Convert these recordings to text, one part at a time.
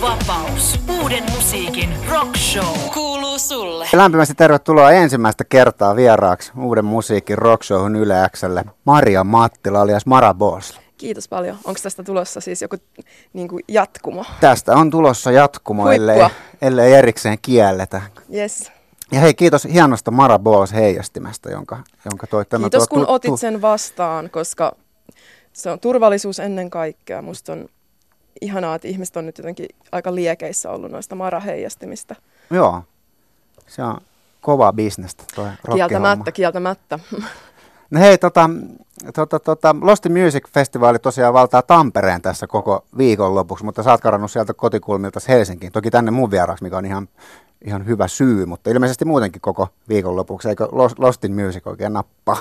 Vapaus. Uuden musiikin rock show. Kuuluu sulle. Lämpimästi tervetuloa ensimmäistä kertaa vieraaksi uuden musiikin rock showhun Yle Xlle. Maria Mattila alias Mara Boss. Kiitos paljon. Onko tästä tulossa siis joku niin kuin jatkumo? Tästä on tulossa jatkumo, ellei, Huippua. ellei erikseen kielletä. Yes. Ja hei, kiitos hienosta Mara Boss heijastimesta, jonka, jonka toit tänne. Kiitos kun tu- otit sen vastaan, koska se on turvallisuus ennen kaikkea. Musta on ihanaa, että ihmiset on nyt jotenkin aika liekeissä ollut noista maraheijastimista. Joo, se on kovaa bisnestä toi. Kieltämättä, kieltämättä. No hei, tota, tota, tota, Lost in Music Festivaali tosiaan valtaa Tampereen tässä koko viikon lopuksi, mutta sä oot karannut sieltä kotikulmilta Helsinkiin. Toki tänne mun vieraaksi, mikä on ihan, ihan hyvä syy, mutta ilmeisesti muutenkin koko viikon lopuksi. Eikö Lost, Lost in Music oikein nappaa?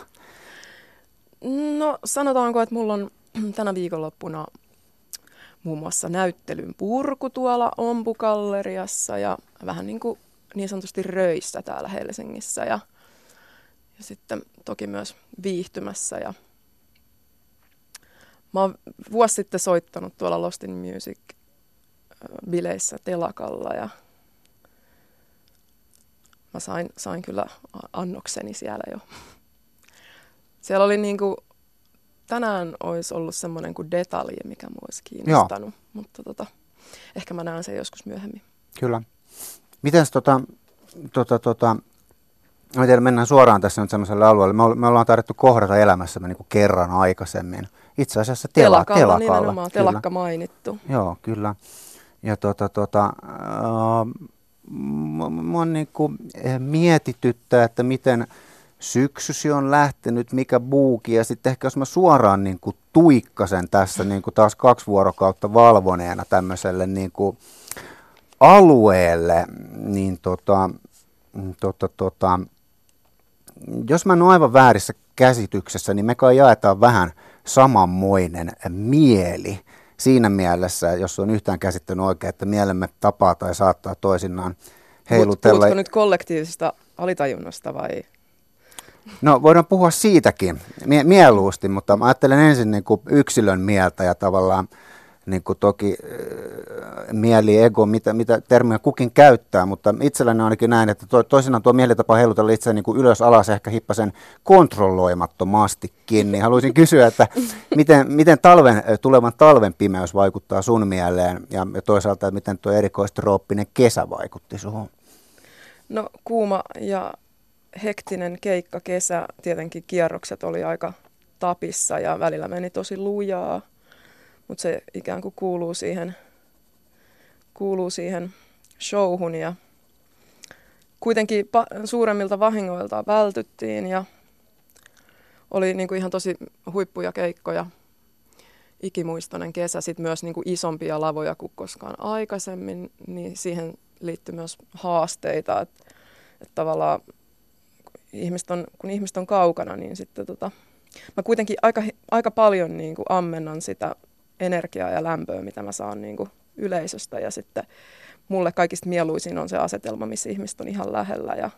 No sanotaanko, että mulla on tänä viikonloppuna muun muassa näyttelyn purku tuolla Ompukalleriassa ja vähän niin kuin niin sanotusti röissä täällä Helsingissä ja, ja sitten toki myös viihtymässä ja mä oon vuosi sitten soittanut tuolla Lost in Music ö, bileissä telakalla ja mä sain, sain kyllä annokseni siellä jo. Siellä oli niinku, tänään olisi ollut semmoinen kuin detalji, mikä mua olisi kiinnostanut, mutta tota, ehkä mä näen sen joskus myöhemmin. Kyllä. Miten tota, tota, tota, mä mennään suoraan tässä nyt semmoiselle alueelle. Me, me ollaan tarvittu kohdata elämässämme niin kuin kerran aikaisemmin. Itse asiassa tela, telakalla, telakalla. nimenomaan, kyllä. telakka mainittu. Joo, kyllä. Ja tota, tota, äh, mua niin kuin mietityttää, että miten syksysi on lähtenyt, mikä buuki, ja sitten ehkä jos mä suoraan niin kuin tuikkasen tässä niin kuin taas kaksi vuorokautta valvoneena tämmöiselle niin kuin alueelle, niin tota, tota, tota, jos mä en ole aivan väärissä käsityksessä, niin me kai jaetaan vähän samanmoinen mieli siinä mielessä, jos on yhtään käsittänyt oikein, että mielemme tapaa tai saattaa toisinaan heilutella. Puhutko nyt kollektiivisesta alitajunnasta vai? No voidaan puhua siitäkin mie- mieluusti, mutta mä ajattelen ensin niin kuin yksilön mieltä ja tavallaan niin kuin toki äh, mieli, ego, mitä, mitä termiä kukin käyttää, mutta itselläni ainakin näin, että to, toisinaan tuo mielitapa heilutella itse niin kuin ylös alas ehkä hippasen kontrolloimattomastikin, niin haluaisin kysyä, että miten, miten talven, tulevan talven pimeys vaikuttaa sun mieleen ja, ja toisaalta, että miten tuo erikoistrooppinen kesä vaikutti suhun? No kuuma ja hektinen keikka kesä, tietenkin kierrokset oli aika tapissa ja välillä meni tosi lujaa, mutta se ikään kuin kuuluu siihen, kuuluu siihen showhun ja kuitenkin pa- suuremmilta vahingoilta vältyttiin ja oli niin kuin ihan tosi huippuja keikkoja. Ikimuistoinen kesä, sitten myös niin kuin isompia lavoja kuin koskaan aikaisemmin, niin siihen liittyy myös haasteita, että että tavallaan ihmiset on, kun ihmiset on kaukana, niin sitten tota, mä kuitenkin aika, aika paljon niin kuin ammennan sitä energiaa ja lämpöä, mitä mä saan niin kuin yleisöstä. Ja sitten mulle kaikista mieluisin on se asetelma, missä ihmiset on ihan lähellä. Ja,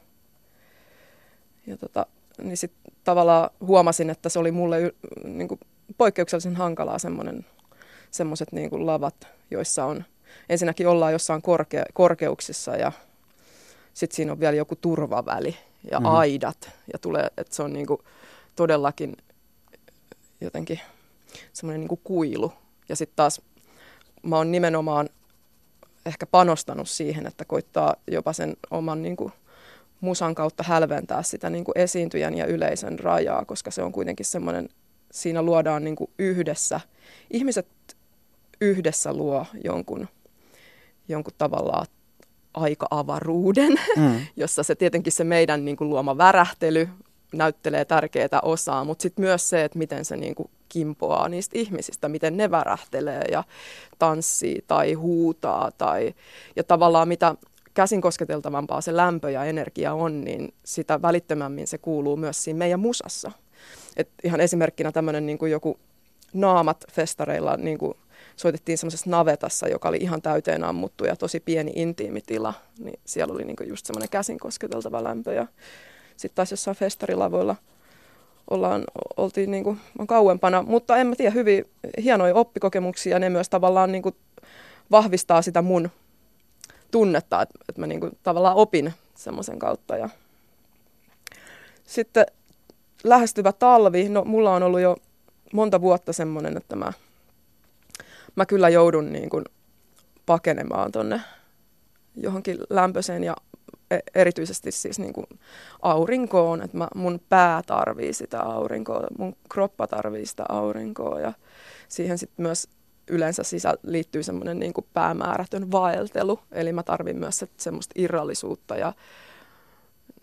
ja tota, niin sitten tavallaan huomasin, että se oli mulle niin kuin poikkeuksellisen hankalaa semmoinen, semmoiset niin kuin lavat, joissa on, ensinnäkin ollaan jossain korke, korkeuksissa ja sitten siinä on vielä joku turvaväli ja Mhm. mm-hmm. aidat ja tulee, että se on niinku todellakin jotenkin semmoinen niinku kuilu. Ja sitten taas mä oon nimenomaan ehkä panostanut siihen, että koittaa jopa sen oman niinku musan kautta hälventää sitä niinku esiintyjän ja yleisön rajaa, koska se on kuitenkin semmoinen, siinä luodaan niinku yhdessä, ihmiset yhdessä luo jonkun, jonkun tavallaan aika-avaruuden, Mm. jossa se tietenkin se meidän niin kuin, luoma värähtely näyttelee tärkeää osaa, mutta sitten myös se, että miten se niin kuin, kimpoaa niistä ihmisistä, miten ne värähtelee ja tanssii tai huutaa tai, ja tavallaan mitä käsin kosketeltavampaa se lämpö ja energia on, niin sitä välittömämmin se kuuluu myös siinä meidän musassa. Et ihan esimerkkinä tämmöinen niin kuin joku naamat festareilla niin kuin soitettiin semmoisessa navetassa, joka oli ihan täyteen ammuttu ja tosi pieni intiimi tila, niin siellä oli niinku just semmoinen käsin kosketeltava lämpö. Ja sitten taas jossain festarilavoilla ollaan, oltiin niinku, on kauempana, mutta en mä tiedä, hyvin hienoja oppikokemuksia. Ne myös tavallaan niinku vahvistaa sitä mun tunnetta, että, että mä niin kuin tavallaan opin semmoisen kautta. Ja sitten lähestyvä talvi, no mulla on ollut jo monta vuotta semmoinen, että mä, mä kyllä joudun niin kuin pakenemaan tonne johonkin lämpöiseen ja e, erityisesti siis niin kuin aurinkoon, että mä, mun pää tarvii sitä aurinkoa, mun kroppa tarvii sitä aurinkoa ja siihen sitten myös yleensä sisä liittyy semmoinen niin päämäärätön vaeltelu, eli mä tarvin myös semmoista irrallisuutta ja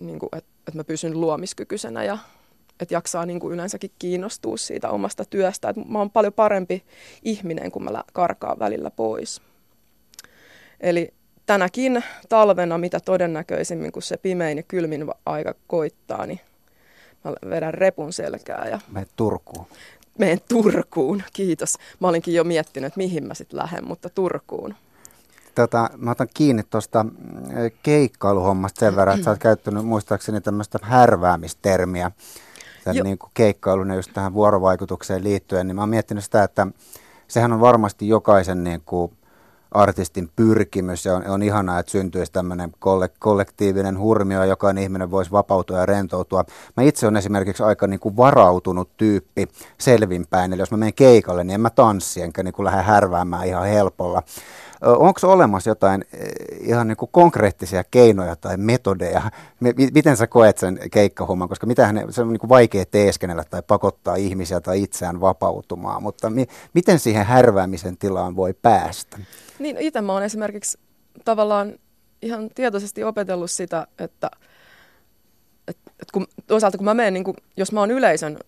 niin kuin, että, että mä pysyn luomiskykyisenä ja että jaksaa niin kuin yleensäkin kiinnostua siitä omasta työstä. Että mä oon paljon parempi ihminen, kun mä karkaan välillä pois. Eli tänäkin talvena, mitä todennäköisimmin, kun se pimein ja kylmin aika koittaa, niin mä vedän repun selkää. Ja Menet Turkuun. Meen Turkuun, kiitos. Mä olinkin jo miettinyt, että mihin mä sitten lähden, mutta Turkuun. Tota, mä otan kiinni tuosta mm, keikkailuhommasta sen verran, että sä oot käyttänyt muistaakseni tämmöistä härväämistermiä tämän niin kuin keikkailun ja just tähän vuorovaikutukseen liittyen, niin mä oon miettinyt sitä, että sehän on varmasti jokaisen niin kuin artistin pyrkimys ja on, on ihanaa, että syntyisi tämmöinen kollektiivinen hurmio jokainen ihminen voisi vapautua ja rentoutua. Mä itse olen esimerkiksi aika niin kuin varautunut tyyppi selvinpäin, eli jos mä menen keikalle, niin en mä tanssi enkä niin kuin lähde härväämään ihan helpolla. Onko olemassa jotain ihan niin kuin konkreettisia keinoja tai metodeja? Miten sä koet sen keikkahomman? Koska mitähän se on niin kuin vaikea teeskennellä tai pakottaa ihmisiä tai itseään vapautumaan, mutta mi- miten siihen härväämisen tilaan voi päästä? Niin, itse mä oon esimerkiksi tavallaan ihan tietoisesti opetellut sitä, että, että, että kun, toisaalta kun mä menen, niin jos mä oon yleisön,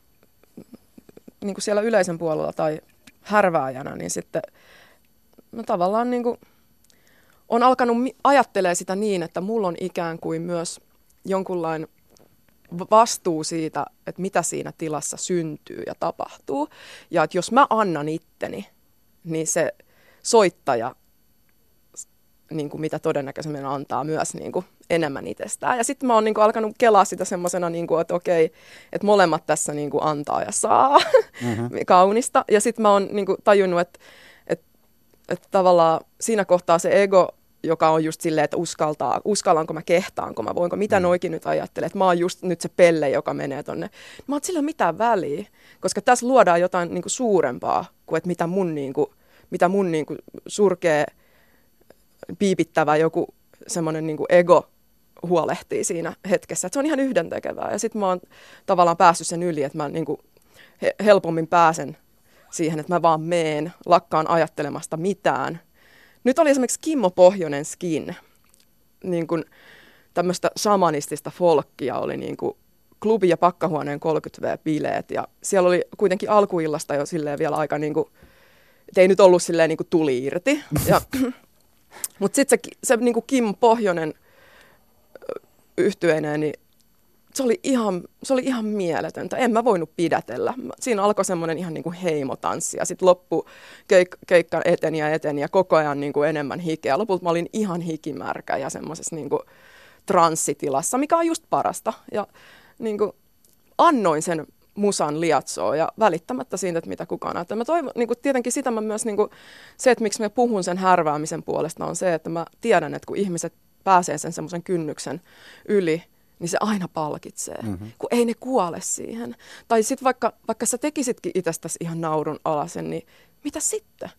niin siellä yleisön puolella tai härvääjänä, niin sitten mä tavallaan niin kuin, on alkanut ajattelee sitä niin, että mulla on ikään kuin myös jonkunlainen vastuu siitä, että mitä siinä tilassa syntyy ja tapahtuu. Ja että jos mä annan itteni, niin se soittaja, niin kuin mitä todennäköisemmin antaa myös niin kuin enemmän itsestään. Ja sitten mä oon niin kuin alkanut kelaa sitä semmoisena, niin kuin, että okei, että molemmat tässä niin kuin antaa ja saa mm-hmm. kaunista. Ja sitten mä oon niin kuin tajunnut, että, että, tavallaan siinä kohtaa se ego joka on just silleen, että uskaltaa, uskallanko mä, kehtaanko mä, voinko, mitä mm. noikin nyt ajattelee, että mä oon just nyt se pelle, joka menee tonne. Mä oon sillä mitään väliä, koska tässä luodaan jotain niin kuin suurempaa kuin että mitä mun, niin kuin, mitä mun niin kuin surkee piipittävä joku semmoinen niin ego huolehtii siinä hetkessä. Että se on ihan yhdentekevää. Ja sitten mä oon tavallaan päässyt sen yli, että mä niin kuin helpommin pääsen siihen, että mä vaan meen, lakkaan ajattelemasta mitään. Nyt oli esimerkiksi Kimmo Pohjonen Skin, niin kuin tämmöistä samanistista folkkia oli niin kuin klubi- ja pakkahuoneen 30V-bileet. Ja siellä oli kuitenkin alkuillasta jo silleen vielä aika niin kuin, ei nyt ollut silleen niin kuin tuli irti. Ja mutta sitten se, se niin kuin Kim Pohjonen yhtyeenä, niin se oli, ihan, se oli ihan mieletöntä. En mä voinut pidätellä. Siinä alkoi semmoinen ihan niin kuin heimotanssi ja sitten loppu keik- keikka eteni ja eteni ja koko ajan niin kuin enemmän hikeä. Lopulta mä olin ihan hikimärkä ja semmoisessa niin kuin transsitilassa, mikä on just parasta. Ja niin kuin annoin sen musan liatsoa ja välittämättä siitä, että mitä kukaan näyttää. Mä toivon, niin kuin tietenkin sitä mä myös, niin kuin, se, että miksi mä puhun sen härväämisen puolesta on se, että mä tiedän, että kun ihmiset pääsee sen semmoisen kynnyksen yli, niin se aina palkitsee, mm-hmm. kun ei ne kuole siihen. Tai sitten vaikka, vaikka sä tekisitkin itsestäsi ihan naurun alasen, niin mitä sitten?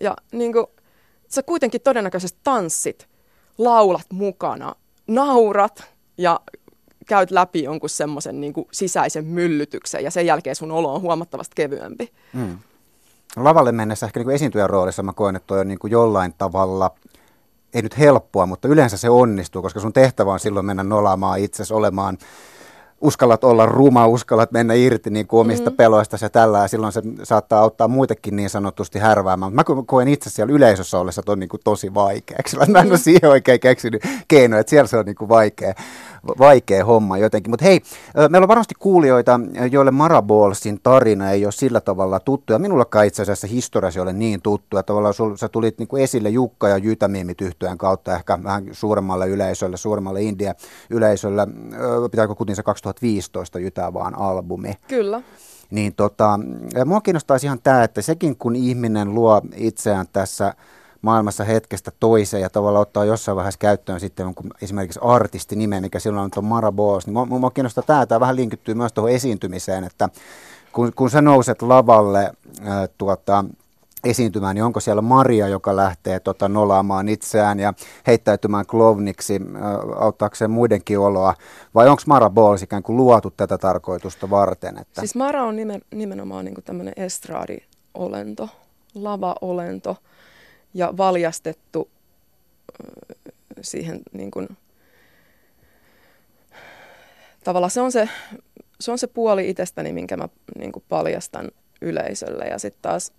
Ja niin kuin, sä kuitenkin todennäköisesti tanssit, laulat mukana, naurat ja käyt läpi jonkun semmoisen niin sisäisen myllytyksen ja sen jälkeen sun olo on huomattavasti kevyempi. Mm. Lavalle mennessä ehkä niin kuin esiintyjän roolissa mä koen, että toi on niin kuin jollain tavalla, ei nyt helppoa, mutta yleensä se onnistuu, koska sun tehtävä on silloin mennä nolaamaan itsesi olemaan uskallat olla ruma, uskallat mennä irti niin kuin omista mm-hmm. peloista ja tällä, ja silloin se saattaa auttaa muitakin niin sanotusti härväämään. Mä koen itse siellä yleisössä ollessa on niin kuin tosi vaikeaksi. Mä en ole mm-hmm. siihen oikein keksinyt keinoja, että siellä se on niin kuin vaikea vaikea homma jotenkin. Mutta hei, meillä on varmasti kuulijoita, joille Marabolsin tarina ei ole sillä tavalla tuttu. Ja minullakaan itse asiassa historiasi ole niin tuttu. Ja tavallaan sul, sä tulit niinku esille Jukka ja Jytämiimit yhtyeen kautta ehkä vähän suuremmalle yleisölle, suuremmalle India-yleisölle. Pitääkö kutin se 2015 Jytää vaan albumi? Kyllä. Niin tota, mua kiinnostaisi ihan tämä, että sekin kun ihminen luo itseään tässä maailmassa hetkestä toiseen ja tavallaan ottaa jossain vaiheessa käyttöön sitten jonkun esimerkiksi artistinime, mikä silloin on Mara. Niin mua, mua kiinnostaa tämä, tämä vähän linkittyy myös tuohon esiintymiseen, että kun, kun sä nouset lavalle ää, tuota, esiintymään, niin onko siellä Maria, joka lähtee tota, nolaamaan itseään ja heittäytymään klovniksi äh, auttaakseen muidenkin oloa, vai onko Mara Balls ikään kuin luotu tätä tarkoitusta varten? Että... Siis Mara on nimen, nimenomaan niin tämmöinen estraadi-olento, lava-olento ja valjastettu siihen niin kuin, tavallaan se on se, se on se puoli itsestäni, minkä mä niin kuin paljastan yleisölle. Ja sitten taas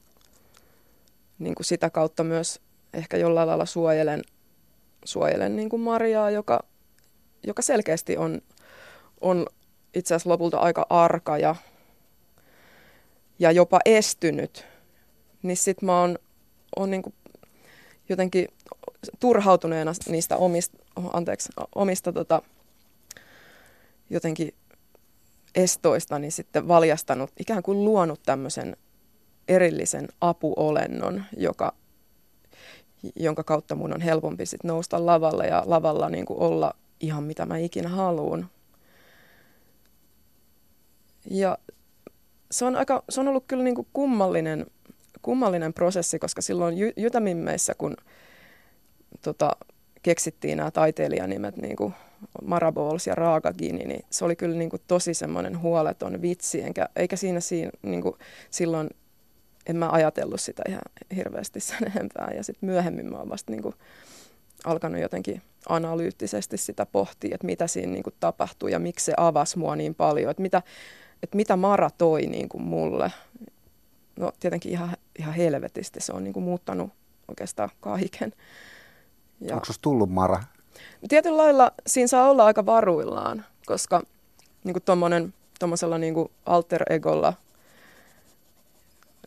niin kuin sitä kautta myös ehkä jollain lailla suojelen, suojelen niin kuin Mariaa, joka, joka selkeästi on, on itse asiassa lopulta aika arka ja, ja jopa estynyt, niin sitten mä oon, oon niin kuin jotenkin turhautuneena niistä omista, anteeksi, omista tota, jotenkin estoista, niin sitten valjastanut, ikään kuin luonut tämmöisen erillisen apuolennon, joka, jonka kautta mun on helpompi sit nousta lavalle ja lavalla niin kuin olla ihan mitä mä ikinä haluan. Ja se on, aika, se on ollut kyllä niin kuin kummallinen, kummallinen prosessi, koska silloin Jy- Jytämimmeissä, kun tota, keksittiin nämä taiteilijanimet niin kuin Marabols ja Raagagini, niin se oli kyllä niin kuin tosi semmoinen huoleton vitsi, enkä, eikä siinä, siinä niin kuin silloin en mä ajatellut sitä ihan hirveästi sen enempää. Ja sitten myöhemmin mä oon vasta niin kuin alkanut jotenkin analyyttisesti sitä pohtia, että mitä siinä niin kuin tapahtui ja miksi se avasi mua niin paljon, että mitä, että mitä Mara toi niin kuin mulle. No tietenkin ihan, ihan helvetisti, se on niin kuin muuttanut oikeastaan kaiken. Ja Onko tullut Mara? Tietyllä lailla siinä saa olla aika varuillaan, koska niin kuin tuommoisella niin alter egolla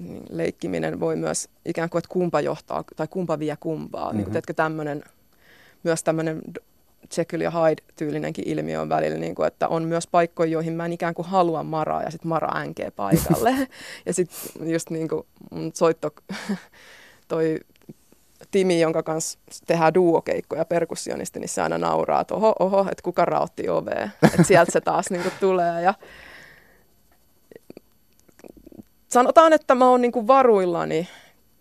niin leikkiminen voi myös ikään kuin, että kumpa johtaa tai kumpa vie kumpaa. Mm-hmm. Niin kuin, mhm. tämmöinen, myös tämmöinen Jekyll ja Hyde-tyylinenkin ilmiö on välillä, niin kuin, että on myös paikkoja, joihin mä en ikään kuin halua maraa ja sitten mara änkee paikalle. ja sitten just niin kuin mun soitto, toi Timi, jonka kanssa tehdään duokeikkoja perkussionisti, niin se aina nauraa, että oho, oho, että kuka raotti ovea. Että sieltä se taas niin kuin tulee. Ja, sanotaan, että mä oon niinku varuillani,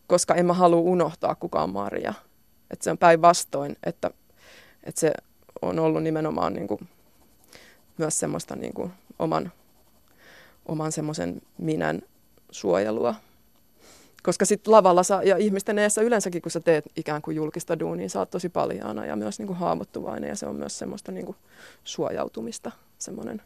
koska en mä halua unohtaa kukaan Maria. Että se on päinvastoin, että, että se on ollut nimenomaan niinku myös semmoista niinku oman, oman semmoisen minän suojelua. Koska sitten lavalla saa, ja ihmisten eessä yleensäkin, kun sä teet ikään kuin julkista duunia, sä oot tosi paljaana ja myös niinku haavoittuvainen ja se on myös semmoista niinku suojautumista, semmoinen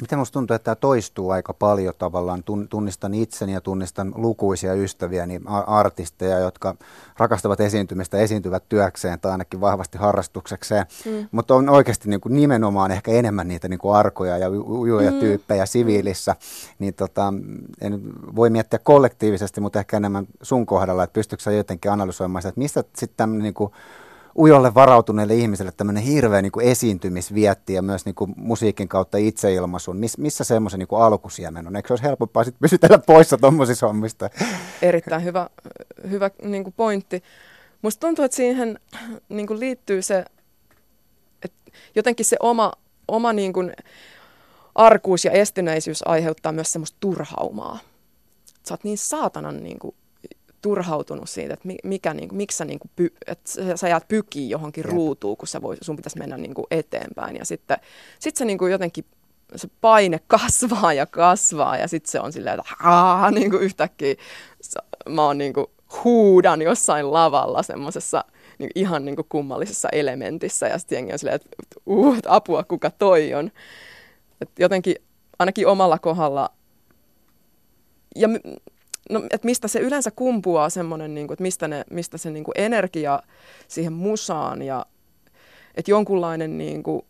Miten minusta tuntuu, että tämä toistuu aika paljon tavallaan. Tunnistan itseni ja tunnistan lukuisia ystäviä, niin artisteja, jotka rakastavat esiintymistä, esiintyvät työkseen tai ainakin vahvasti harrastuksekseen. Mm. Mutta on oikeasti niin kuin nimenomaan ehkä enemmän niitä niin kuin arkoja ja ujoja mm. tyyppejä siviilissä. Niin tota, en voi miettiä kollektiivisesti, mutta ehkä enemmän sun kohdalla, että pystytkö jotenkin analysoimaan että mistä sitten tämmöinen niin kuin ujolle varautuneille ihmisille tämmöinen hirveä niin kuin esiintymisvietti ja myös niin kuin musiikin kautta itseilmaisun. Miss, missä semmoisen niin alkusiemen on? Eikö se olisi helpompaa sitten pysytellä poissa tuommoisissa hommista? Erittäin hyvä, hyvä niin kuin pointti. Musta tuntuu, että siihen niin kuin liittyy se, että jotenkin se oma, oma niin kuin arkuus ja estyneisyys aiheuttaa myös semmoista turhaumaa. Sä oot niin saatanan niin kuin turhautunut siitä, että mikä, niin kuin, miksi sä, niin kuin, py, että sä jäät pykiin johonkin ruutuun, kun sä vois, sun pitäisi mennä niin kuin eteenpäin. Ja sitten sit se niin kuin jotenkin se paine kasvaa ja kasvaa ja sitten se on silleen, että aah, niin kuin yhtäkkiä mä oon niin kuin huudan jossain lavalla semmoisessa niin ihan niin kuin kummallisessa elementissä ja sitten jengi on silleen, että uh, apua, kuka toi on. Et jotenkin ainakin omalla kohdalla ja no, että mistä se yleensä kumpuaa semmoinen, niin kuin, että mistä, ne, mistä se niin kuin energia siihen musaan ja että jonkunlainen niin kuin,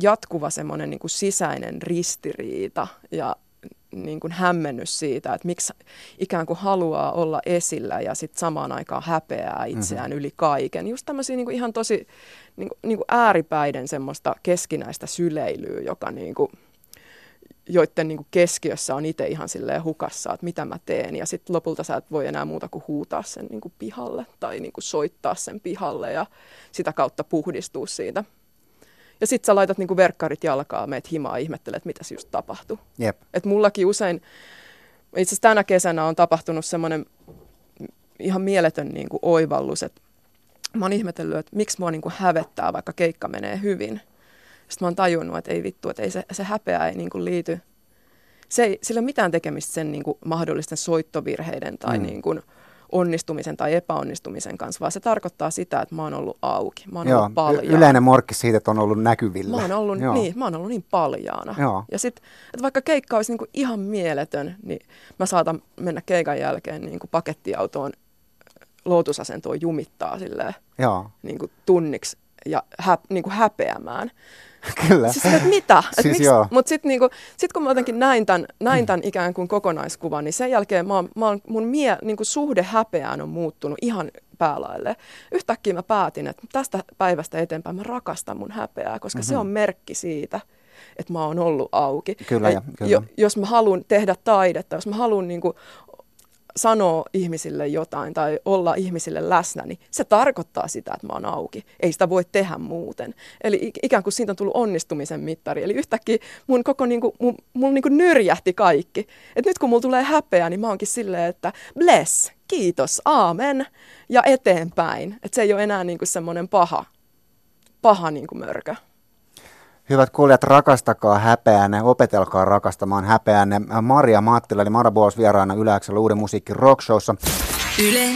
jatkuva semmoinen niin kuin sisäinen ristiriita ja niin kuin hämmennys siitä, että miksi ikään kuin haluaa olla esillä ja sitten samaan aikaan häpeää itseään mm-hmm. yli kaiken. Just tämmöisiä niin kuin ihan tosi niin kuin, niin kuin ääripäiden semmoista keskinäistä syleilyä, joka niin kuin, joiden niin keskiössä on itse ihan silleen hukassa, että mitä mä teen. Ja sitten lopulta sä et voi enää muuta kuin huutaa sen niin kuin pihalle tai niin kuin soittaa sen pihalle ja sitä kautta puhdistua siitä. Ja sitten sä laitat niin kuin verkkarit jalkaa, meet himaa ihmettelet, että mitä just tapahtui. Jep. Et mullakin usein, itse asiassa tänä kesänä on tapahtunut semmoinen ihan mieletön niin kuin oivallus, että mä oon ihmetellyt, että miksi mua niin kuin hävettää, vaikka keikka menee hyvin. Sitten mä oon tajunnut, että ei vittu, että ei se, se häpeä ei niin kuin liity, se ei, sillä ei ole mitään tekemistä sen niin kuin mahdollisten soittovirheiden tai mm. niin kuin onnistumisen tai epäonnistumisen kanssa, vaan se tarkoittaa sitä, että mä oon ollut auki, mä oon Joo, ollut paljaana. yleinen morkki siitä, että on ollut näkyvillä. Mä oon ollut, Joo. niin, mä oon ollut niin paljaana. Joo. Ja sit, että vaikka keikka olisi niinku ihan mieletön, niin mä saatan mennä keikan jälkeen niinku pakettiautoon lootusasentoon jumittaa silleen, Joo, niinku tunniksi ja hä, niinku häpeämään. kyllä. Siis että mitä? Et Siis miksi? joo. Mutta sitten niinku, sit kun mä jotenkin näin tämän, näin tämän ikään kuin kokonaiskuvan, niin sen jälkeen mä oon, mä oon, mun mie, niinku suhde häpeään on muuttunut ihan päälaille. Yhtäkkiä mä päätin, että tästä päivästä eteenpäin mä rakastan mun häpeää, koska mm-hmm. se on merkki siitä, että mä oon ollut auki. Kyllä, ja- kyllä. Jo, jos mä haluan tehdä taidetta, jos mä haluan niinku sanoa ihmisille jotain tai olla ihmisille läsnä, niin se tarkoittaa sitä, että mä oon auki. Ei sitä voi tehdä muuten. Eli ik- ikään kuin siitä on tullut onnistumisen mittari. Eli yhtäkkiä mun koko niinku, mun, mun niinku nyrjähti kaikki. Et nyt kun mulla tulee häpeä, niin mä oonkin silleen, että bless, kiitos, aamen ja eteenpäin. Että se ei ole enää niinku semmoinen paha, paha niinku mörkö. Hyvät rakastakaa häpeänne, opetelkaa rakastamaan häpeänne. Maria Mattila, eli Mara Bols vieraana Yläksellä uuden musiikki rockshowssa. Yle.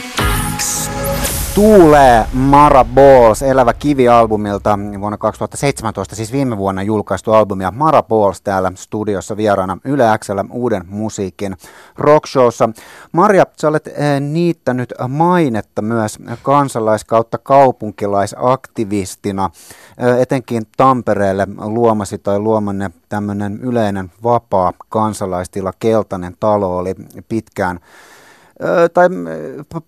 Tuulee Mara Balls, Elävä kivi-albumilta vuonna 2017, siis viime vuonna julkaistu albumia. Mara Balls täällä studiossa vieraana Yle Xllä uuden musiikin rockshowssa. Maria, sä olet eh, niittänyt mainetta myös kansalais- kautta kaupunkilaisaktivistina, eh, etenkin Tampereelle luomasi tai luomanne tämmöinen yleinen vapaa kansalaistila Keltainen talo oli pitkään tai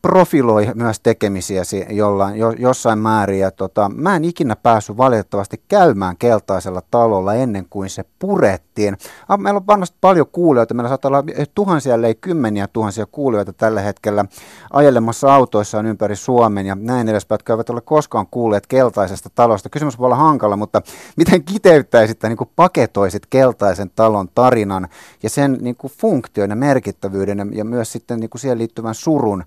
profiloi myös tekemisiäsi jollain, jo, jossain määrin. Ja tota, mä en ikinä päässyt valitettavasti käymään keltaisella talolla ennen kuin se purettiin. Meillä on varmasti paljon kuulijoita. Meillä saattaa olla tuhansia, ellei kymmeniä tuhansia kuulijoita tällä hetkellä ajelemassa autoissaan ympäri Suomen ja näin edespäin, jotka eivät ole koskaan kuulleet keltaisesta talosta. Kysymys voi olla hankala, mutta miten kiteyttäisit tai niin paketoisit keltaisen talon tarinan ja sen niin kuin funktion ja merkittävyyden ja- ja myös sitten niin kuin siihen liittyvän surun.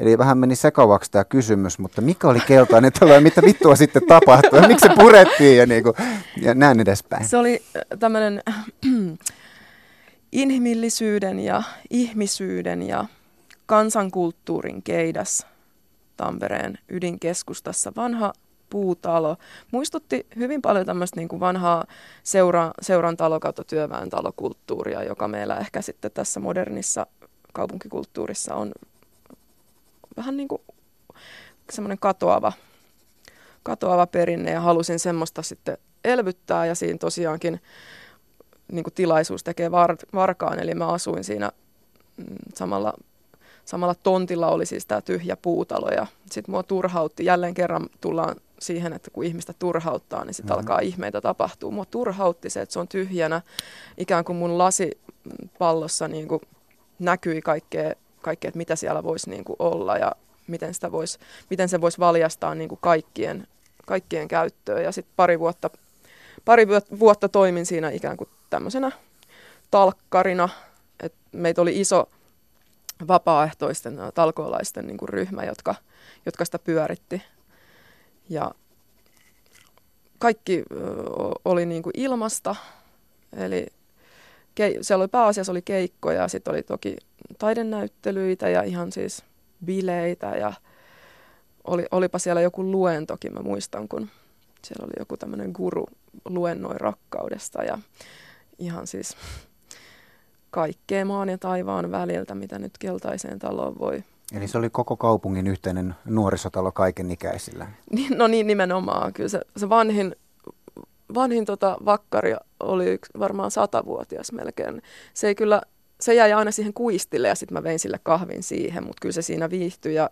Eli vähän meni sekavaksi tämä kysymys, mutta mikä oli keltainen talo ja mitä vittua sitten tapahtui miksi se purettiin ja, niin kuin, ja näin edespäin. Se oli tämmöinen inhimillisyyden ja ihmisyyden ja kansankulttuurin keidas Tampereen ydinkeskustassa. Vanha puutalo. Muistutti hyvin paljon tämmöistä niin kuin vanhaa seura, seuran talo kautta työväen talokulttuuria, joka meillä ehkä sitten tässä modernissa kaupunkikulttuurissa on vähän niin kuin semmoinen katoava, katoava perinne ja halusin semmoista sitten elvyttää ja siinä tosiaankin niin kuin tilaisuus tekee var, varkaan, eli mä asuin siinä mm, samalla, samalla tontilla oli siis tämä tyhjä puutalo ja sitten mua turhautti, jälleen kerran tullaan siihen, että kun ihmistä turhauttaa, niin sitten Mhm. mm-hmm. alkaa ihmeitä tapahtuu. Mua turhautti se, että se on tyhjänä, ikään kuin mun lasipallossa niin kuin näkyi kaikkea, kaikkea, että mitä siellä voisi niin kuin olla ja miten, sitä vois, miten se voisi valjastaa niin kuin kaikkien, kaikkien käyttöön. Ja sitten pari vuotta, pari vuot- vuotta toimin siinä ikään kuin tämmöisenä talkkarina. Et meitä oli iso vapaaehtoisten talkoolaisten niin kuin ryhmä, jotka, jotka sitä pyöritti. Ja kaikki oli niin kuin ilmasta, eli kei, siellä oli pääasiassa oli keikkoja ja sitten oli toki taidenäyttelyitä ja ihan siis bileitä ja oli, olipa siellä joku luentokin, mä muistan, kun siellä oli joku tämmöinen guru luennoi rakkaudesta ja ihan siis kaikkea maan ja taivaan väliltä, mitä nyt keltaiseen taloon voi. Eli se oli koko kaupungin yhteinen nuorisotalo kaiken ikäisillä. No niin, nimenomaan. Kyllä se, se vanhin, vanhin tota vakkari oli varmaan satavuotias melkein. Se ei kyllä, se jäi aina siihen kuistille ja sitten mä vein sille kahvin siihen, mutta kyllä se siinä viihtyi ja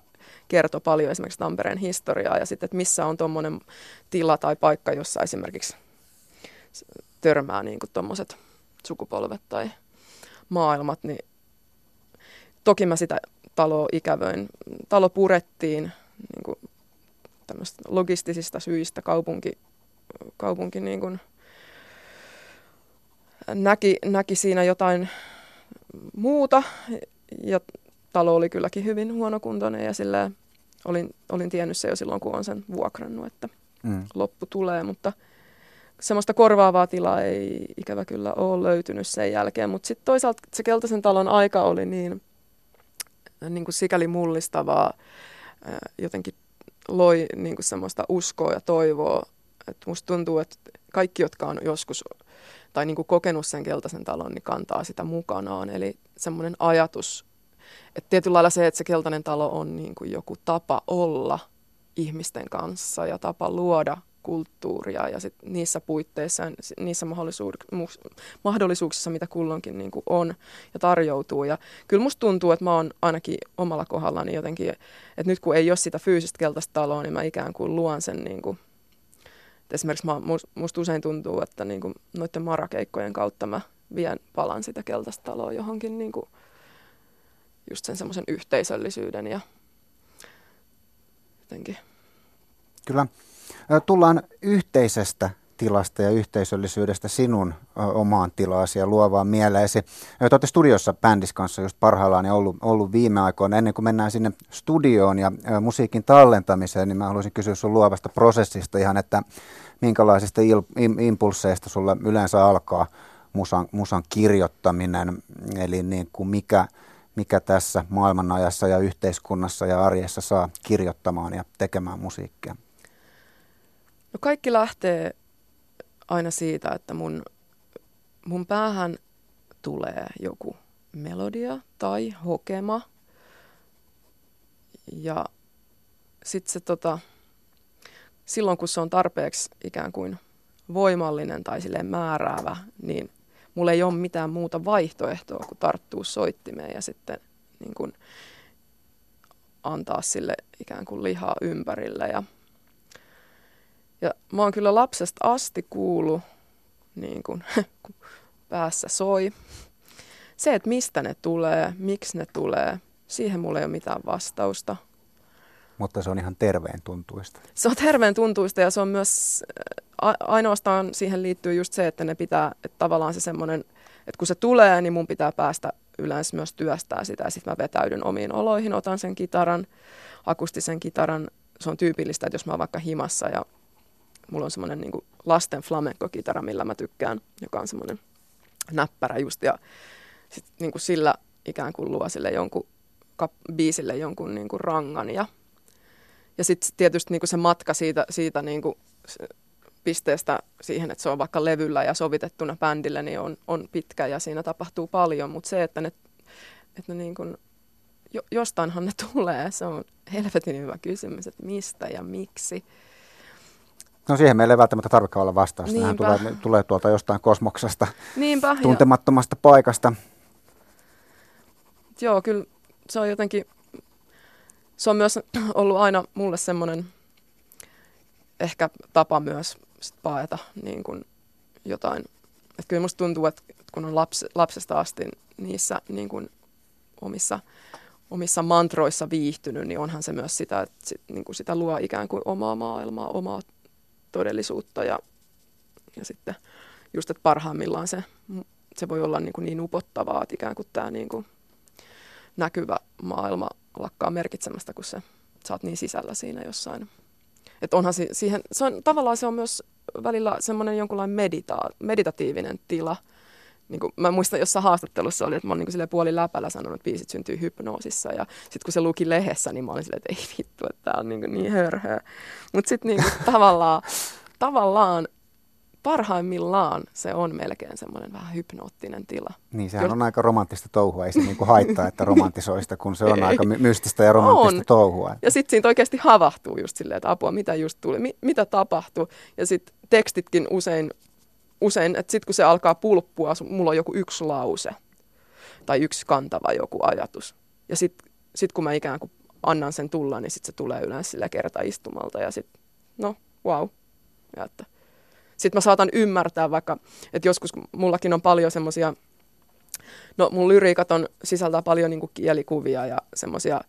kertoi paljon esimerkiksi Tampereen historiaa ja sitten, että missä on tuommoinen tila tai paikka, jossa esimerkiksi törmää niin tuommoiset sukupolvet tai maailmat, niin toki mä sitä taloa ikävöin. Talo purettiin niin logistisista syistä kaupunki, kaupunki niin kuin näki, näki siinä jotain muuta ja talo oli kylläkin hyvin huonokuntoinen ja sillä olin, olin tiennyt se jo silloin, kun on sen vuokrannut, että mm. loppu tulee, mutta semmoista korvaavaa tilaa ei ikävä kyllä ole löytynyt sen jälkeen, mutta sitten toisaalta se Keltaisen talon aika oli niin, niin kuin sikäli mullistavaa, jotenkin loi niin kuin semmoista uskoa ja toivoa, että musta tuntuu, että kaikki, jotka on joskus tai niin kuin kokenut sen keltaisen talon, niin kantaa sitä mukanaan. Eli semmoinen ajatus, että tietyllä lailla se, että se keltainen talo on niin kuin joku tapa olla ihmisten kanssa ja tapa luoda kulttuuria ja sit niissä puitteissa, niissä mahdollisuuksissa, mitä kulloinkin niin kuin on ja tarjoutuu. Ja kyllä musta tuntuu, että mä oon ainakin omalla kohdallani jotenkin, että nyt kun ei ole sitä fyysistä keltaista taloa, niin mä ikään kuin luon sen niin kuin et esimerkiksi mä, musta usein tuntuu, että niin kuin noiden marakeikkojen kautta mä vien palan sitä keltaista taloa johonkin niin kuin just sen semmoisen yhteisöllisyyden ja jotenkin. Kyllä. Tullaan yhteisestä tilasta ja yhteisöllisyydestä sinun omaan tilaasi ja luovaan mieleesi. Te olette studiossa bändis kanssa just parhaillaan ja ollut, ollut viime aikoina. Ennen kuin mennään sinne studioon ja musiikin tallentamiseen, niin mä haluaisin kysyä sun luovasta prosessista ihan, että minkälaisista il, impulseista sulla yleensä alkaa musan, musan kirjoittaminen, eli niin kuin mikä, mikä tässä maailmanajassa ja yhteiskunnassa ja arjessa saa kirjoittamaan ja tekemään musiikkia? No kaikki lähtee aina siitä, että mun, mun päähän tulee joku melodia tai hokema. Ja sitten se tota, silloin kun se on tarpeeksi ikään kuin voimallinen tai sille määräävä, niin mulla ei ole mitään muuta vaihtoehtoa kuin tarttua soittimeen ja sitten niin kuin antaa sille ikään kuin lihaa ympärille. Ja, ja mä oon kyllä lapsesta asti kuullut, niin kuin, kun päässä soi. Se, että mistä ne tulee, miksi ne tulee, siihen mulla ei ole mitään vastausta. Mutta se on ihan terveen tuntuista. Se on terveen tuntuista ja se on myös, ainoastaan siihen liittyy just se, että ne pitää, että tavallaan se semmoinen, että kun se tulee, niin mun pitää päästä yleensä myös työstää sitä ja sitten mä vetäydyn omiin oloihin, otan sen kitaran, akustisen kitaran. Se on tyypillistä, että jos mä oon vaikka himassa ja mulla on semmoinen niin lasten flamenco-kitara, millä mä tykkään, joka on semmoinen näppärä just ja sit niin kuin sillä ikään kuin luo sille jonkun kap- biisille jonkun niin kuin rangan ja ja sitten tietysti niin kuin se matka siitä, siitä niin kuin pisteestä siihen, että se on vaikka levyllä ja sovitettuna bändille, niin on, on pitkä ja siinä tapahtuu paljon. Mutta se, että ne, että ne niin kuin, jo, jostainhan ne tulee, se on helvetin hyvä kysymys, että mistä ja miksi. No siihen meillä ei välttämättä tarvitse olla vastausta. Nehän tulee, tulee tuolta jostain kosmoksesta, Niinpä, tuntemattomasta ja... paikasta. Joo, kyllä se on jotenkin se on myös ollut aina mulle semmoinen ehkä tapa myös sit paeta niin kuin jotain. Että kyllä musta tuntuu, että kun on laps, lapsesta asti niissä niin kuin omissa, omissa mantroissa viihtynyt, niin onhan se myös sitä, että sit, niin kuin sitä luo ikään kuin omaa maailmaa, omaa todellisuutta ja, ja sitten just, että parhaimmillaan se, se voi olla niin, kuin niin upottavaa, että ikään kuin tämä niin kuin näkyvä maailma lakkaa merkitsemästä, kun se, sä oot niin sisällä siinä jossain. Että onhan si- siihen, se on, tavallaan se on myös välillä semmoinen jonkunlainen medita- meditatiivinen tila. Niin kuin mä muistan jossain haastattelussa oli, että mä oon niin puoli läpällä sanonut, että biisit syntyy hypnoosissa. Ja sitten kun se luki lehdessä, niin mä olin silleen, että ei vittu, että tää on niin, niin hörhöä. Mutta sitten niin tavallaan, tavallaan parhaimmillaan se on melkein semmoinen vähän hypnoottinen tila. Niin, sehän Jos... on aika romanttista touhua, ei se niinku haittaa, että romantisoista, kun se on aika mystistä ja romanttista on. touhua. Ja sitten siinä oikeasti havahtuu just silleen, että apua, mitä just tuli, mi- mitä tapahtui. Ja sitten tekstitkin usein, usein että sitten kun se alkaa pulppua, mulla on joku yksi lause tai yksi kantava joku ajatus. Ja sitten sit kun mä ikään kuin annan sen tulla, niin sitten se tulee yleensä sillä kertaistumalta ja sitten, no, wow. Ja että sitten mä saatan ymmärtää vaikka, että joskus mullakin on paljon semmoisia, no mun lyriikat on, sisältää paljon niin kielikuvia ja semmoisia,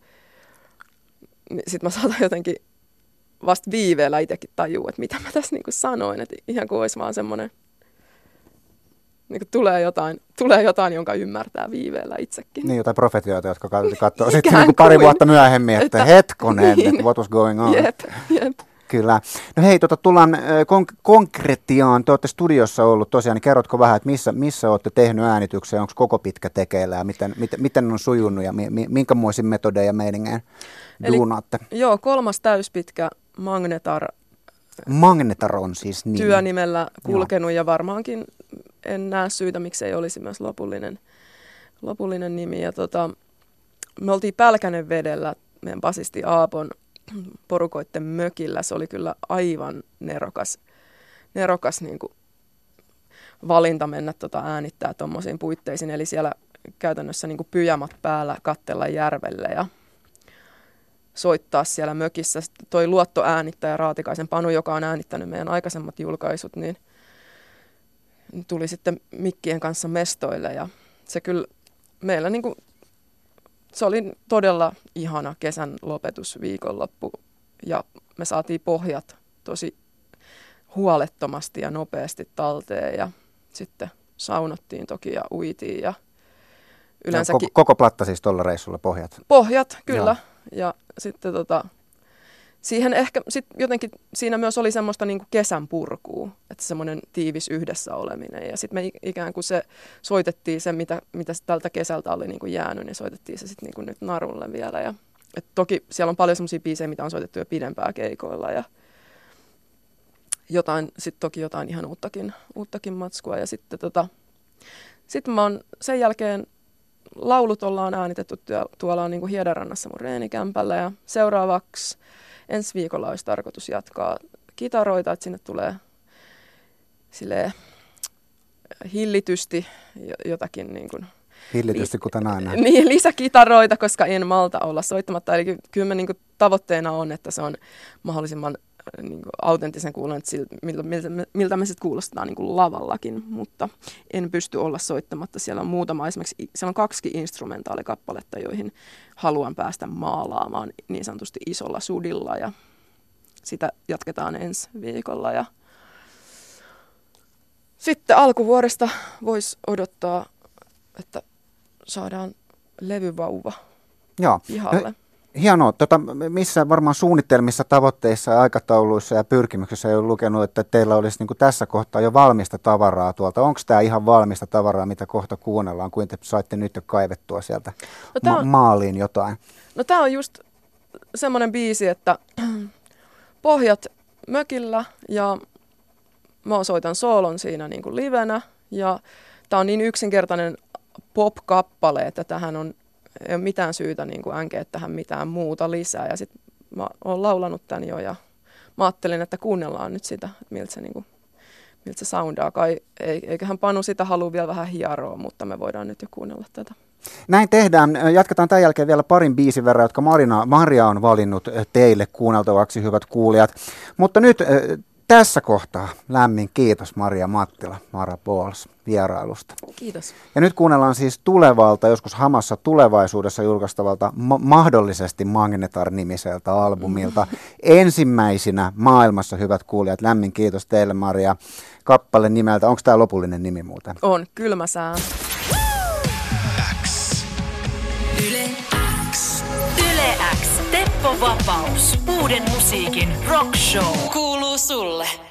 sitten mä saatan jotenkin vasta viiveellä itsekin tajua, että mitä mä tässä niin sanoin, että ihan kuin olisi vaan semmoinen, niin kuin tulee, jotain, tulee jotain, jonka ymmärtää viiveellä itsekin. Niin, jotain profetioita, jotka katsoo sitten niin kuin pari vuotta myöhemmin, että, että hetkonen, niin. että what was going on. Jep, jep. Kyllä. No hei, tota, tullaan konk- konkretiaan. Te olette studiossa ollut tosiaan, niin kerrotko vähän, että missä, missä olette tehnyt äänityksiä, onko koko pitkä tekeillä ja miten, miten, miten on sujunut ja mi, mi, minkämoisin metodeja ja meiningeen duunaatte? Joo, kolmas täyspitkä Magnetar. Magnetar on siis nimi. Työnimellä kulkenut joo. ja varmaankin en näe syytä, miksi ei olisi myös lopullinen, lopullinen nimi. Ja tota, me oltiin Pälkänen vedellä meidän basisti Aapon porukoitten mökillä. Se oli kyllä aivan nerokas, nerokas niin kuin valinta mennä tota äänittää tuommoisiin puitteisiin. Eli siellä käytännössä niin kuin pyjamat päällä kattella järvelle ja soittaa siellä mökissä. Toi luottoäänittäjä Raatikaisen Panu, joka on äänittänyt meidän aikaisemmat julkaisut, niin tuli sitten mikkien kanssa mestoille ja se kyllä meillä niin kuin se oli todella ihana kesän lopetusviikonloppu ja me saatiin pohjat tosi huolettomasti ja nopeasti talteen ja sitten saunottiin toki ja uitiin ja yleensäkin... Ja koko, koko platta siis tuolla reissulla pohjat? Pohjat, kyllä. Joo. Ja sitten tota, siihen ehkä sit jotenkin siinä myös oli semmoista niin kuin kesän purkua, että semmoinen tiivis yhdessä oleminen. Ja sitten me ikään kuin se soitettiin se, mitä, mitä tältä kesältä oli niin kuin jäänyt, niin soitettiin se sitten niin kuin nyt narulle vielä. Ja, et toki siellä on paljon semmoisia biisejä, mitä on soitettu jo pidempää keikoilla ja jotain, sitten toki jotain ihan uuttakin, uuttakin matskua. Ja sitten tota, sit mä oon sen jälkeen laulut ollaan äänitetty tuolla on niin kuin Hiedarannassa mun reenikämpällä ja seuraavaksi ensi viikolla olisi tarkoitus jatkaa kitaroita, että sinne tulee sille hillitysti jotakin niin kuin, Hillitysti kuten aina. Niin, lisäkitaroita, koska en malta olla soittamatta. Eli kyllä niin kuin, tavoitteena on, että se on mahdollisimman niin kuin, autenttisen kuulon, että miltä, miltä, miltä me sitten kuulostaa niin kuin lavallakin, mutta en pysty olla soittamatta. Siellä on muutama, esimerkiksi siellä on kaksi instrumentaalikappaletta, joihin haluan päästä maalaamaan niin sanotusti isolla sudilla ja sitä jatketaan ensi viikolla. Ja sitten alkuvuodesta voisi odottaa, että saadaan levyvauva Joo. pihalle. No, Hienoa. Tota, missä varmaan suunnitelmissa, tavoitteissa aikatauluissa ja pyrkimyksissä ei ole lukenut, että teillä olisi niin kuin tässä kohtaa jo valmista tavaraa tuolta. Onko tämä ihan valmista tavaraa, mitä kohta kuunnellaan, kuin te saitte nyt jo kaivettua sieltä no, ma- on, maaliin jotain? No tämä on just semmoinen biisi, että pohjat mökillä ja mä soitan soolon siinä niin kuin livenä ja tämä on niin yksinkertainen pop-kappale, että tähän on ei ole mitään syytä niin kuin änkeä tähän mitään muuta lisää. Ja sitten mä oon laulanut tämän jo ja mä ajattelin, että kuunnellaan nyt sitä, että miltä se, niin kuin, miltä se soundaa. Kai, eiköhän Panu sitä halua vielä vähän hieroa, mutta me voidaan nyt jo kuunnella tätä. Näin tehdään. Jatketaan tämän jälkeen vielä parin biisin verran, jotka Marina, Maria on valinnut teille kuunneltavaksi, hyvät kuulijat. Mutta nyt tässä kohtaa lämmin kiitos Maria Mattila, Mara Pauls vierailusta. Kiitos. Ja nyt kuunnellaan siis tulevalta, joskus hamassa tulevaisuudessa julkaistavalta ma- mahdollisesti Magnetar-nimiseltä albumilta. Mm. Ensimmäisinä maailmassa, hyvät kuulijat, lämmin kiitos teille Maria. Kappale nimeltä, onko tämä lopullinen nimi muuten? On, Kylmä sää. Teppo Vapaus. Uuden musiikin rock show. Kuuluu sulle.